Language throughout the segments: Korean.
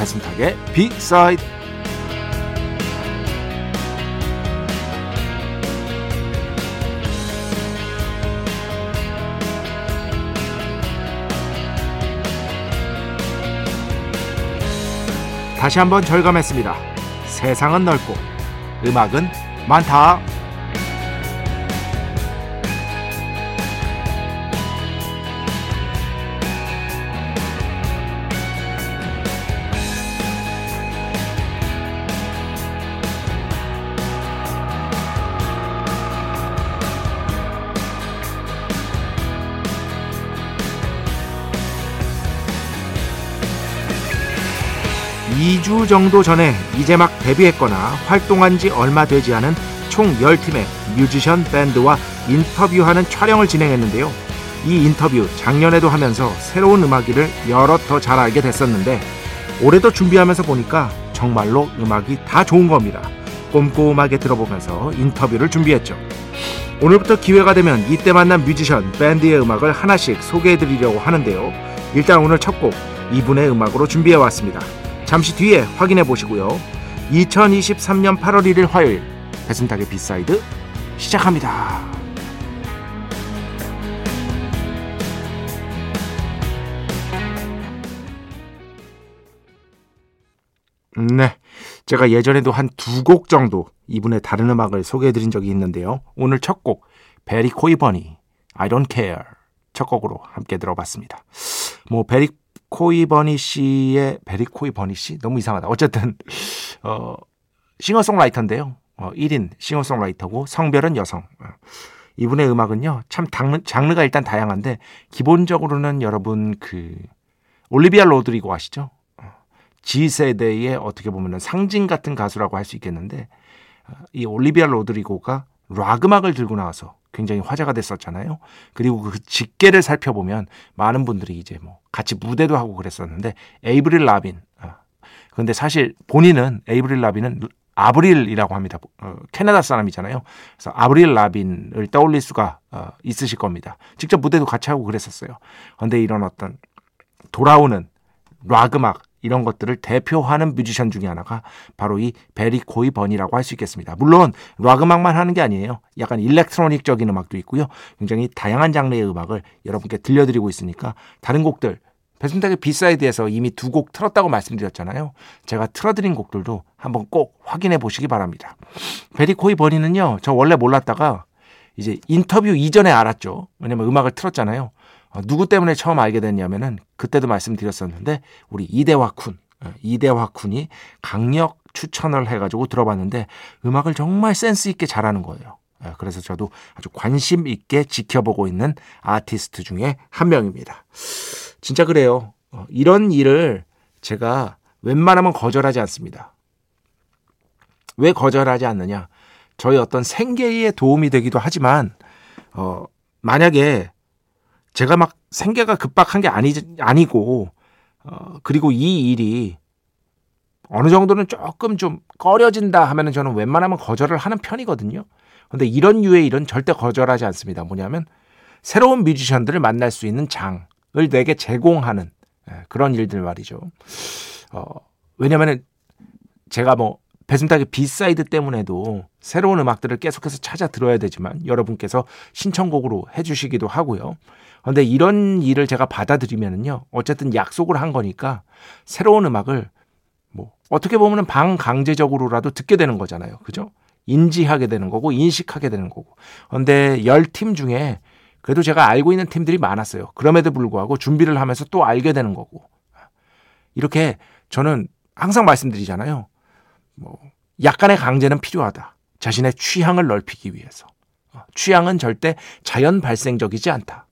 배승탁의 비사이드 다시 한번 절감했습니다. 세상은 넓고 음악은 많다. 이주 정도 전에 이제 막 데뷔했거나 활동한 지 얼마 되지 않은 총 10팀의 뮤지션 밴드와 인터뷰하는 촬영을 진행했는데요. 이 인터뷰 작년에도 하면서 새로운 음악이를 여러 더 잘 알게 됐었는데 올해도 준비하면서 보니까 정말로 음악이 다 좋은 겁니다. 꼼꼼하게 들어보면서 인터뷰를 준비했죠. 오늘부터 기회가 되면 이때 만난 뮤지션, 밴드의 음악을 하나씩 소개해드리려고 하는데요. 일단 오늘 첫 곡 이분의 음악으로 준비해왔습니다. 잠시 뒤에 확인해 보시고요. 2023년 8월 1일 화요일 배순탁의 B side 시작합니다. 네. 제가 예전에도 한 두 곡 정도 이분의 다른 음악을 소개해 드린 적이 있는데요. 오늘 첫 곡, 베리 코이 버니, I don't care. 첫 곡으로 함께 들어봤습니다. 뭐, 베리 코이 버니 씨의, 베리 코이 버니 씨? 너무 이상하다. 어쨌든, 어, 싱어송라이터인데요. 어, 1인 싱어송라이터고 성별은 여성. 어, 이분의 음악은요, 참 장르, 장르가 일단 다양한데, 기본적으로는 여러분 그, 올리비아 로드리고 아시죠? Z세대의 어떻게 보면 상징 같은 가수라고 할 수 있겠는데 이 올리비아 로드리고가 락 음악을 들고 나와서 굉장히 화제가 됐었잖아요. 그리고 그 직계를 살펴보면 많은 분들이 이제 뭐 같이 무대도 하고 그랬었는데 에이브릴 라빈. 그런데 사실 본인은 에이브릴 라빈은 아브릴이라고 합니다. 어, 캐나다 사람이잖아요. 그래서 아브릴 라빈을 떠올릴 수가 어, 있으실 겁니다. 직접 무대도 같이 하고 그랬었어요. 그런데 이런 어떤 돌아오는 락 음악 이런 것들을 대표하는 뮤지션 중에 하나가 바로 이 베리 코이 버니라고 할 수 있겠습니다. 물론 락 음악만 하는 게 아니에요. 약간 electronic적인 음악도 있고요. 굉장히 다양한 장르의 음악을 여러분께 들려드리고 있으니까 다른 곡들 배순탁의 B side에서 이미 두 곡 틀었다고 말씀드렸잖아요. 제가 틀어드린 곡들도 한번 꼭 확인해 보시기 바랍니다. 베리 코이 버니는요. 저 원래 몰랐다가 이제 인터뷰 이전에 알았죠. 왜냐면 음악을 틀었잖아요. 어, 누구 때문에 처음 알게 됐냐면은 그때도 말씀드렸었는데 우리 이대화 쿤 어, 이대화 쿤이 강력 추천을 해가지고 들어봤는데 음악을 정말 센스 있게 잘하는 거예요. 어, 그래서 저도 아주 관심 있게 지켜보고 있는 아티스트 중에 한 명입니다. 진짜 그래요. 이런 일을 제가 웬만하면 거절하지 않습니다. 왜 거절하지 않느냐? 저희 어떤 생계에 도움이 되기도 하지만 어, 만약에 제가 막 생계가 급박한 게 아니, 아니고, 어, 그리고 이 일이 어느 정도는 조금 좀 꺼려진다 하면은 저는 웬만하면 거절을 하는 편이거든요. 근데 이런 유의 일은 절대 거절하지 않습니다. 뭐냐면 새로운 뮤지션들을 만날 수 있는 장을 내게 제공하는 예, 그런 일들 말이죠. 어, 왜냐면은 제가 뭐 배순탁의 B side 때문에도 새로운 음악들을 계속해서 찾아 들어야 되지만 여러분께서 신청곡으로 해주시기도 하고요. 그런데 이런 일을 제가 받아들이면은요, 어쨌든 약속을 한 거니까 새로운 음악을 뭐 어떻게 보면은 방강제적으로라도 듣게 되는 거잖아요. 그죠? 인지하게 되는 거고 인식하게 되는 거고. 그런데 열 팀 중에 그래도 제가 알고 있는 팀들이 많았어요. 그럼에도 불구하고 준비를 하면서 또 알게 되는 거고. 이렇게 저는 항상 말씀드리잖아요. 뭐 약간의 강제는 필요하다. 자신의 취향을 넓히기 위해서. 어, 취향은 절대 자연 발생적이지 않다.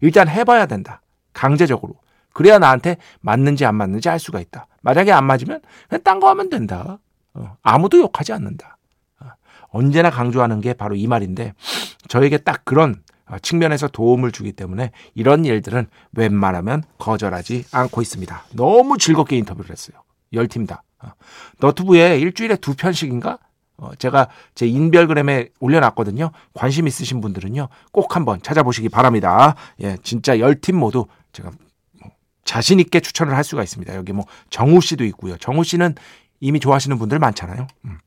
일단 해봐야 된다. 강제적으로. 그래야 나한테 맞는지 안 맞는지 알 수가 있다. 만약에 안 맞으면 그냥 딴 거 하면 된다. 어, 아무도 욕하지 않는다. 어, 언제나 강조하는 게 바로 이 말인데 저에게 딱 그런 측면에서 도움을 주기 때문에 이런 일들은 웬만하면 거절하지 않고 있습니다. 너무 즐겁게 인터뷰를 했어요. 열 팀 다. 너튜브에 일주일에 두 편씩인가 어, 제가 제 인별그램에 올려놨거든요. 관심 있으신 분들은요, 꼭 한번 찾아보시기 바랍니다. 예, 진짜 열 팀 모두 제가 뭐 자신 있게 추천을 할 수가 있습니다. 여기 뭐 정우 씨도 있고요. 정우 씨는 이미 좋아하시는 분들 많잖아요. 음.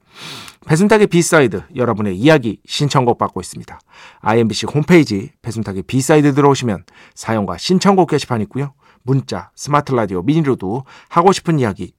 배순탁의 B side 여러분의 이야기 신청곡 받고 있습니다. IMBC 홈페이지 배순탁의 B side 들어오시면 사연과 신청곡 게시판 있고요. 문자, 스마트 라디오, 미니로도 하고 싶은 이야기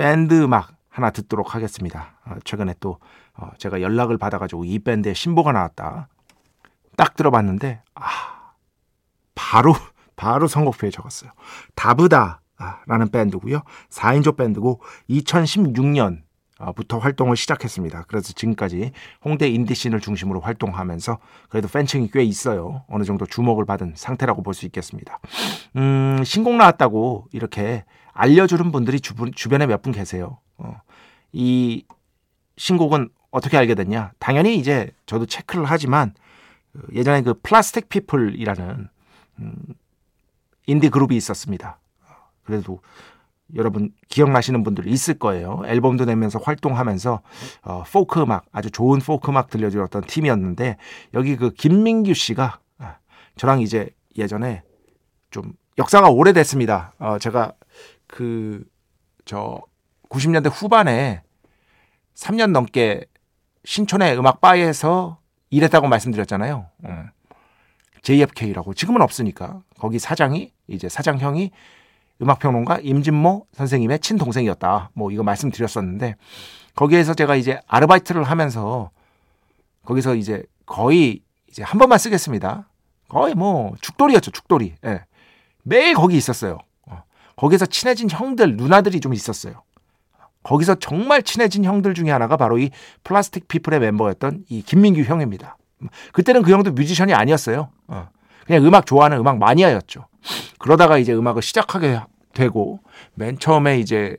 밴드 음악 하나 듣도록 하겠습니다. 어, 최근에 또 어, 제가 연락을 받아가지고 이 밴드의 신보가 나왔다. 딱 들어봤는데 아 바로 바로 선곡표에 적었어요. 다브다라는 밴드고요. 4인조 밴드고 2016년 부터 활동을 시작했습니다. 그래서 지금까지 홍대 인디 scene을 중심으로 활동하면서 그래도 팬층이 꽤 있어요. 어느 정도 주목을 받은 상태라고 볼 수 있겠습니다. 음, 신곡 나왔다고 이렇게 알려주는 분들이 주변, 주변에 몇 분 계세요. 어, 이 신곡은 어떻게 알게 됐냐? 당연히 이제 저도 체크를 하지만 그 예전에 그 플라스틱 피플이라는 음, 인디 그룹이 있었습니다. 그래도 여러분 기억나시는 분들 있을 거예요. 앨범도 내면서 활동하면서 어, 포크 음악 아주 좋은 포크 음악 들려주었던 팀이었는데 여기 그 김민규 씨가 아, 저랑 이제 예전에 좀 역사가 오래됐습니다. 어, 제가 그 저 90년대 후반에 3년 넘게 신촌의 음악 바에서 일했다고 말씀드렸잖아요. 어. JFK라고 지금은 없으니까 거기 사장이 이제 사장형이 음악평론가 임진모 선생님의 친동생이었다. 뭐 이거 말씀드렸었는데 거기에서 제가 이제 아르바이트를 하면서 거기서 이제 거의 이제 한 번만 쓰겠습니다. 거의 뭐 죽돌이였죠, 죽돌이. 예. 매일 거기 있었어요. 거기서 친해진 형들, 누나들이 좀 있었어요. 거기서 정말 친해진 형들 중에 하나가 바로 이 플라스틱 피플의 멤버였던 이 김민규 형입니다. 그때는 그 형도 뮤지션이 아니었어요. 어. 그냥 음악 좋아하는 음악 마니아였죠. 그러다가 이제 음악을 시작하게 되고 맨 처음에 이제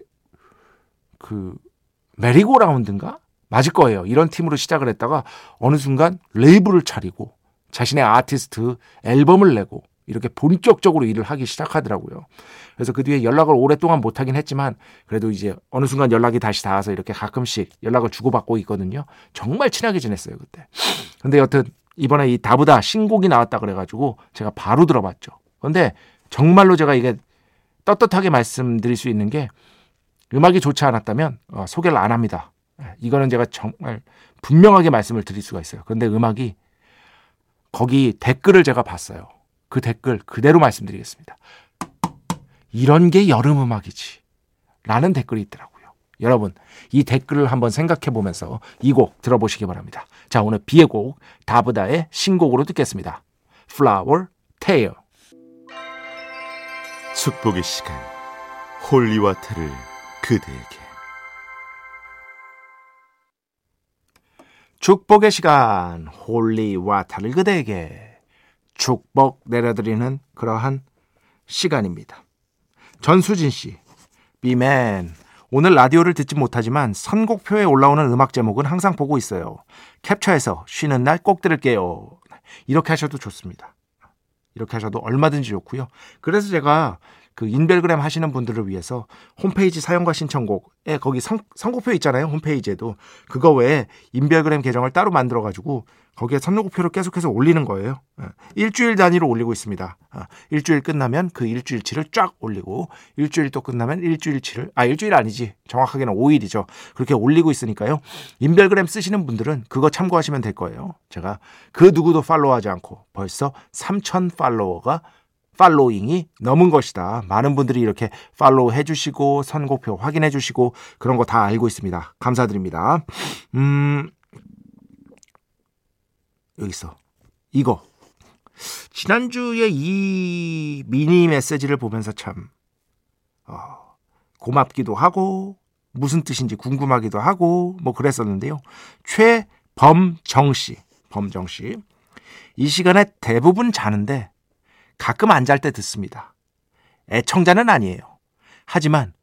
그 메리고라운드인가 맞을 거예요. 이런 팀으로 시작을 했다가 어느 순간 레이블을 차리고 자신의 아티스트 앨범을 내고 이렇게 본격적으로 일을 하기 시작하더라고요. 그래서 그 뒤에 연락을 오랫동안 못하긴 했지만 그래도 이제 어느 순간 연락이 다시 닿아서 이렇게 가끔씩 연락을 주고받고 있거든요. 정말 친하게 지냈어요 그때. 근데 여튼 이번에 이 다부다 신곡이 나왔다 그래가지고 제가 바로 들어봤죠. 근데 정말로 제가 이게 떳떳하게 말씀드릴 수 있는 게 음악이 좋지 않았다면 어, 소개를 안 합니다. 예, 이거는 제가 정말 분명하게 말씀을 드릴 수가 있어요. 그런데 음악이 거기 댓글을 제가 봤어요. 그 댓글 그대로 말씀드리겠습니다. 이런 게 여름 음악이지. 라는 댓글이 있더라고요. 여러분, 이 댓글을 한번 생각해 보면서 이 곡 들어보시기 바랍니다. 자, 오늘 B의 곡 다브다의 신곡으로 듣겠습니다. Flower Tale. 축복의 시간 holy water를 그대에게 축복의 시간 holy water를 그대에게 축복 내려드리는 그러한 시간입니다. 전수진 씨, 비맨. 오늘 라디오를 듣지 못하지만 선곡표에 올라오는 음악 제목은 항상 보고 있어요. 캡처해서 쉬는 날 꼭 들을게요. 이렇게 하셔도 좋습니다. 이렇게 하셔도 얼마든지 좋고요. 그래서 제가 그 인별그램 하시는 분들을 위해서 홈페이지 사용과 신청곡에 거기 선, 선곡표 있잖아요. 홈페이지에도 그거 외에 인별그램 계정을 따로 만들어 가지고 거기에 선곡표를 계속해서 올리는 거예요. 예. 일주일 단위로 올리고 있습니다. 아, 일주일 끝나면 그 일주일치를 쫙 올리고 일주일 또 끝나면 일주일치를 아 일주일 아니지 정확하게는 5일이죠. 그렇게 올리고 있으니까요. 인별그램 쓰시는 분들은 그거 참고하시면 될 거예요. 제가 그 누구도 팔로우하지 않고 벌써 3천 팔로워가 팔로잉이 넘은 것이다. 많은 분들이 이렇게 팔로우 해주시고 선곡표 확인해 주시고 그런 거 다 알고 있습니다. 감사드립니다. 음, 여기 있어. 이거. 지난주에 이 미니 메시지를 보면서 참, 어, 고맙기도 하고, 무슨 뜻인지 궁금하기도 하고, 뭐 그랬었는데요. 최범정 씨, 범정 씨. 이 시간에 대부분 자는데 가끔 안 잘 때 듣습니다. 애청자는 아니에요. 하지만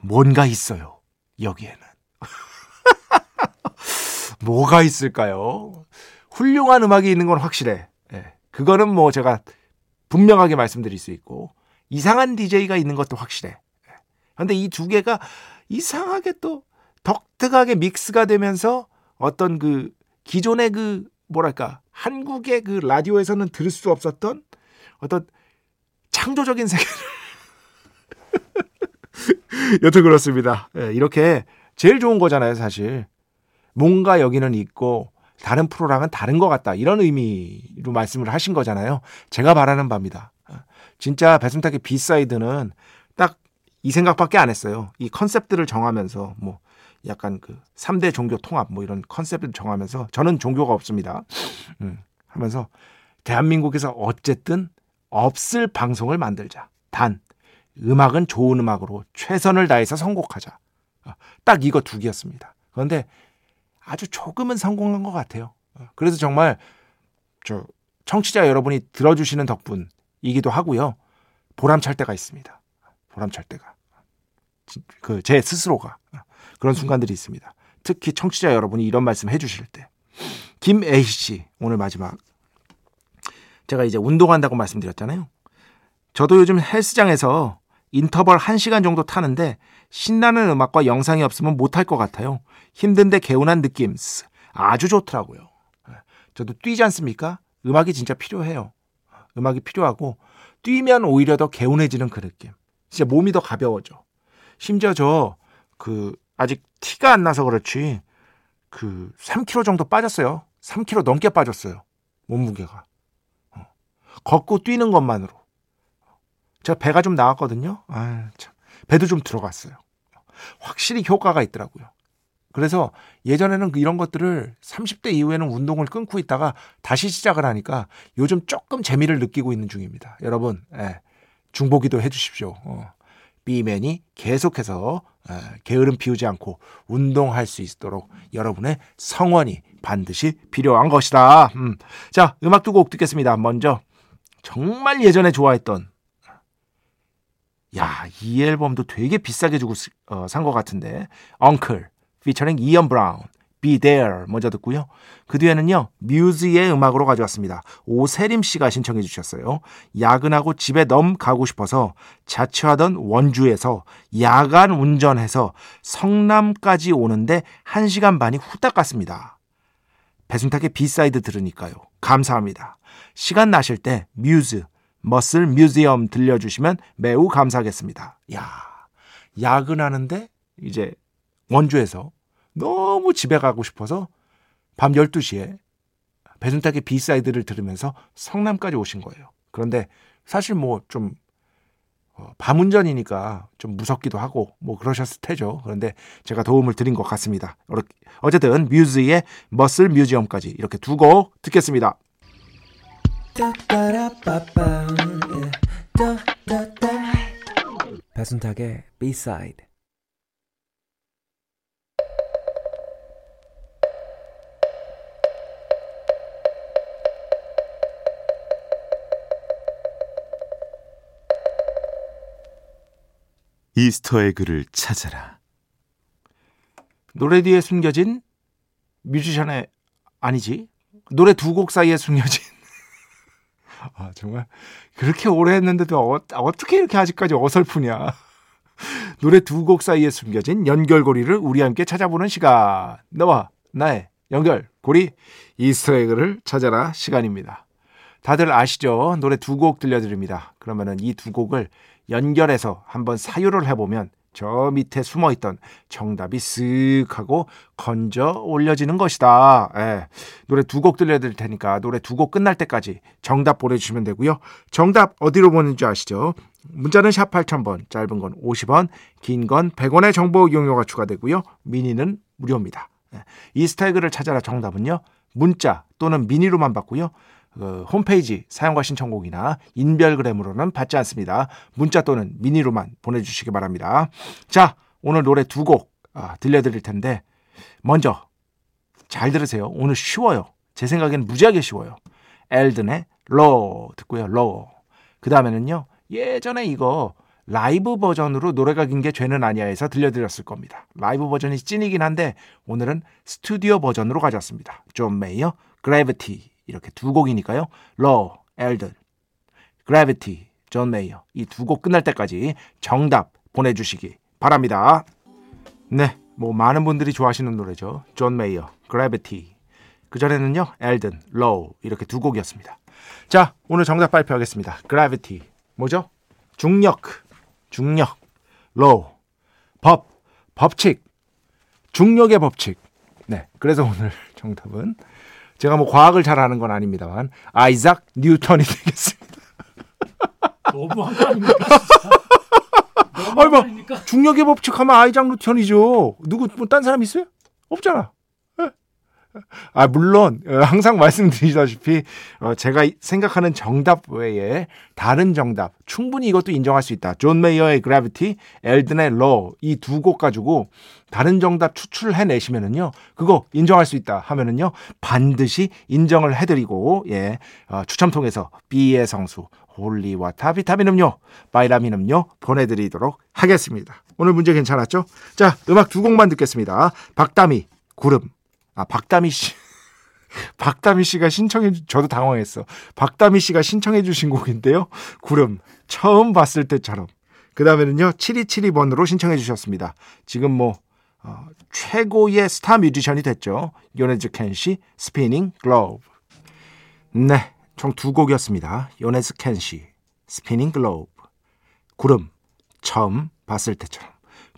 뭔가 있어요. 여기에는. 뭐가 있을까요? 훌륭한 음악이 있는 건 확실해. 예. 그거는 뭐 제가 분명하게 말씀드릴 수 있고 이상한 DJ가 있는 것도 확실해. 그런데 이 두 개가 이상하게 또 독특하게 믹스가 되면서 어떤 그 기존의 그 뭐랄까 한국의 그 라디오에서는 들을 수 없었던 어떤 창조적인 세계를 여튼 그렇습니다. 예, 이렇게 제일 좋은 거잖아요, 사실. 뭔가 여기는 있고 다른 프로랑은 다른 것 같다. 이런 의미로 말씀을 하신 거잖아요. 제가 바라는 바입니다. 진짜 배순탁의 B side는 딱 이 생각밖에 안 했어요. 이 컨셉들을 정하면서 뭐 약간 그 3대 종교 통합 뭐 이런 컨셉을 정하면서 저는 종교가 없습니다. 음, 하면서 대한민국에서 어쨌든 없을 방송을 만들자. 단 음악은 좋은 음악으로 최선을 다해서 선곡하자. 딱 이거 두 개였습니다. 그런데 아주 조금은 성공한 것 같아요. 그래서 정말 저 청취자 여러분이 들어주시는 덕분이기도 하고요. 보람찰 때가 있습니다. 보람찰 때가. 그 제 스스로가 그런 순간들이 있습니다. 특히 청취자 여러분이 이런 말씀 해주실 때. 김에희 씨, 오늘 마지막. 제가 이제 운동한다고 말씀드렸잖아요. 저도 요즘 헬스장에서 인터벌 1시간 정도 타는데 신나는 음악과 영상이 없으면 못할 것 같아요. 힘든데 개운한 느낌. 아주 좋더라고요. 예, 저도 뛰지 않습니까? 음악이 진짜 필요해요. 음악이 필요하고 뛰면 오히려 더 개운해지는 그 느낌. 진짜 몸이 더 가벼워져. 심지어 저 그 아직 티가 안 나서 그렇지 그 3kg 정도 빠졌어요. 3kg 넘게 빠졌어요. 몸무게가. 어. 걷고 뛰는 것만으로. 제가 배가 좀 나왔거든요. 아, 참. 배도 좀 들어갔어요. 확실히 효과가 있더라고요. 그래서 예전에는 이런 것들을 30대 이후에는 운동을 끊고 있다가 다시 시작을 하니까 요즘 조금 재미를 느끼고 있는 중입니다. 여러분, 예, 중보기도 해주십시오. 어. 비맨이 계속해서 예, 게으름 피우지 않고 운동할 수 있도록 여러분의 성원이 반드시 필요한 것이다. 음. 자, 음악 두 곡 듣겠습니다. 먼저 정말 예전에 좋아했던 야, 이 앨범도 되게 비싸게 주고 어, 산것 같은데. Uncle, featuring 이언 브라운, Be There 먼저 듣고요. 그 뒤에는요, 뮤즈의 음악으로 가져왔습니다. 오세림 씨가 신청해 주셨어요. 야근하고 집에 넘 가고 싶어서 자취하던 원주에서 야간 운전해서 성남까지 오는데 1시간 반이 후딱 갔습니다. 배순탁의 B side 들으니까요. 감사합니다. 시간 나실 때 뮤즈 Muscle Museum 들려주시면 매우 감사하겠습니다. 야, 야근하는데 이제 원주에서 너무 집에 가고 싶어서 밤 12시에 배순탁의 B side를 들으면서 성남까지 오신 거예요. 그런데 사실 뭐 좀 어, 밤운전이니까 좀 무섭기도 하고 뭐 그러셨을 테죠. 그런데 제가 도움을 드린 것 같습니다. 어쨌든 뮤즈의 Muscle Museum까지 이렇게 두 곡 듣겠습니다. 배순탁의 B-side 이스터에그를 찾아라. 노래 뒤에 숨겨진 뮤지션의 아니지? 노래 두 곡 사이에 숨겨진. 아 정말 그렇게 오래 했는데도 어, 어떻게 이렇게 아직까지 어설프냐. 노래 두 곡 사이에 숨겨진 연결고리를 우리 함께 찾아보는 시간. 너와 나의 연결고리 이스터에그를 찾아라 시간입니다. 다들 아시죠? 노래 두 곡 들려드립니다. 그러면은 이 두 곡을 연결해서 한번 사유를 해보면 저 밑에 숨어 있던 정답이 쓱 하고 건져 올려지는 것이다. 예. 노래 두 곡 들려드릴 테니까 노래 두 곡 끝날 때까지 정답 보내주시면 되고요. 정답 어디로 보내는지 아시죠? 문자는 샵 8000번, 짧은 건 50원, 긴 건 100원의 정보 이용료가 추가되고요. 미니는 무료입니다. 예. 이스타그를 찾아라 정답은요. 문자 또는 미니로만 받고요. 그 홈페이지 사용과 신청곡이나 인별그램으로는 받지 않습니다. 문자 또는 미니로만 보내주시기 바랍니다. 자, 오늘 노래 두곡 아, 들려드릴 텐데 먼저 잘 들으세요. 오늘 쉬워요. 제 생각엔 무지하게 쉬워요. 엘든의 Law 듣고요. Law. 그 다음에는요. 예전에 이거 라이브 버전으로 노래가 긴 게 죄는 아니야에서 들려드렸을 겁니다. 라이브 버전이 찐이긴 한데 오늘은 스튜디오 버전으로 가져왔습니다. 존 메이어, Gravity 이렇게 두 곡이니까요. Law, 엘든, Gravity, 존 메이어 이 두 곡 끝날 때까지 정답 보내주시기 바랍니다. 네, 뭐 많은 분들이 좋아하시는 노래죠. 존 메이어, Gravity. 그 전에는요, 엘든, Law 이렇게 두 곡이었습니다. 자, 오늘 정답 발표하겠습니다. Gravity 뭐죠? 중력, 중력, Law, 법, 법칙, 중력의 법칙. 네, 그래서 오늘 정답은 제가 뭐 과학을 잘 아는 건 아닙니다만 아이작 뉴턴이 되겠습니다. 너무한 거 아닙니까? 아니 뭐 중력의 법칙 하면 아이작 뉴턴이죠. 누구 뭐 딴 사람 있어요? 없잖아. 아 물론 어, 항상 말씀드리다시피 어, 제가 생각하는 정답 외에 다른 정답 충분히 이것도 인정할 수 있다. 존 메이어의 Gravity, 엘든의 로이 두 곡 가지고 다른 정답 추출해 내시면은요 그거 인정할 수 있다 하면은요 반드시 인정을 해드리고 예 어, 추첨 통해서 B의 성수 Holy water 비타민 음료, 바이라민 음료 보내드리도록 하겠습니다. 오늘 문제 괜찮았죠? 자, 음악 두 곡만 듣겠습니다. 박다미, 구름, 아, 박다미 씨. 박다미 씨가 신청해 주, 저도 당황했어. 박다미 씨가 신청해 주신 곡인데요. 구름. 처음 봤을 때처럼. 그 다음에는요, 7272번으로 신청해 주셨습니다. 지금 뭐, 어, 최고의 스타 뮤지션이 됐죠. 요네즈 켄시, Spinning Globe. 네, 총 두 곡이었습니다. 요네즈 켄시, Spinning Globe. 구름. 처음 봤을 때처럼.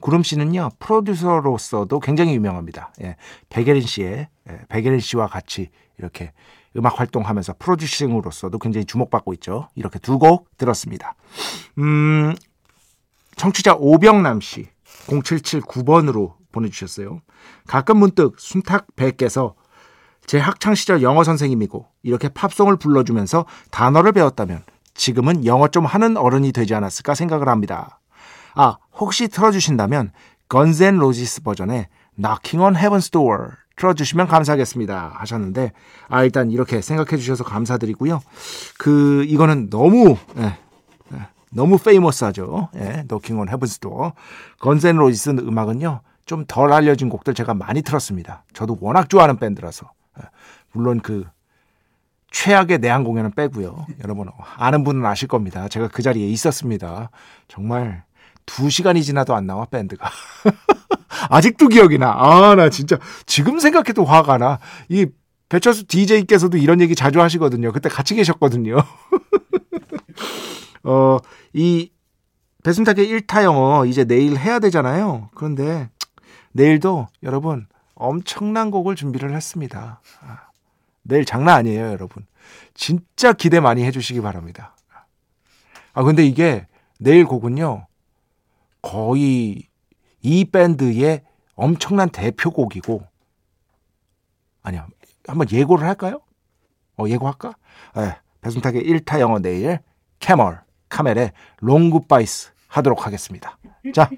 구름 씨는요 프로듀서로서도 굉장히 유명합니다. 예, 백예린 씨의 예, 백예린 씨와 같이 이렇게 음악 활동하면서 프로듀싱으로서도 굉장히 주목받고 있죠. 이렇게 두 곡 들었습니다. 음, 청취자 오병남 씨 0779번으로 보내주셨어요. 가끔 문득 순탁 배께서 제 학창 시절 영어 선생님이고 이렇게 팝송을 불러주면서 단어를 배웠다면 지금은 영어 좀 하는 어른이 되지 않았을까 생각을 합니다. 아, 혹시 틀어주신다면 Guns N' Roses 버전의 Knocking on Heaven's Door 틀어주시면 감사하겠습니다 하셨는데 아 일단 이렇게 생각해 주셔서 감사드리고요. 그 이거는 너무 예, 예, 너무 famous하죠. 예, on Heaven's Door 건센 로지스 음악은요 좀 덜 알려진 곡들 제가 많이 틀었습니다. 저도 워낙 좋아하는 밴드라서 예, 물론 그 최악의 내한 공연은 빼고요. 여러분 아는 분은 아실 겁니다. 제가 그 자리에 있었습니다. 정말 두 시간이 지나도 안 나와 밴드가. 아직도 기억이 나. 아, 나 진짜 지금 생각해도 화가 나. 이 배철수 DJ께서도 이런 얘기 자주 하시거든요. 그때 같이 계셨거든요. 어, 이 배순탁의 1타 영어 이제 내일 해야 되잖아요. 그런데 내일도 여러분 엄청난 곡을 준비를 했습니다. 아, 내일 장난 아니에요, 여러분. 진짜 기대 많이 해주시기 바랍니다. 아, 근데 이게 내일 곡은요. 거의 이 밴드의 엄청난 대표곡이고 아니야. 한번 예고를 할까요? 어, 예고할까? 네, 배순탁의 1타 영어 내일 캐멀, 카멜의 Long Goodbyes 하도록 하겠습니다. 자,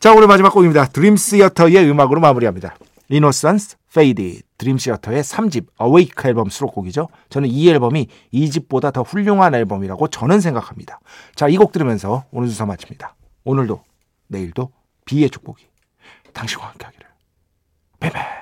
자 오늘 마지막 곡입니다. 드림시어터의 음악으로 마무리합니다. Innocence Faded, 드림시어터의 3집 Awake 앨범 수록곡이죠. 저는 이 앨범이 2집보다 더 훌륭한 앨범이라고 저는 생각합니다. 자, 이 곡 들으면서 오늘 주사 마칩니다. 오늘도 내일도 B의 축복이 당신과 함께 하기를.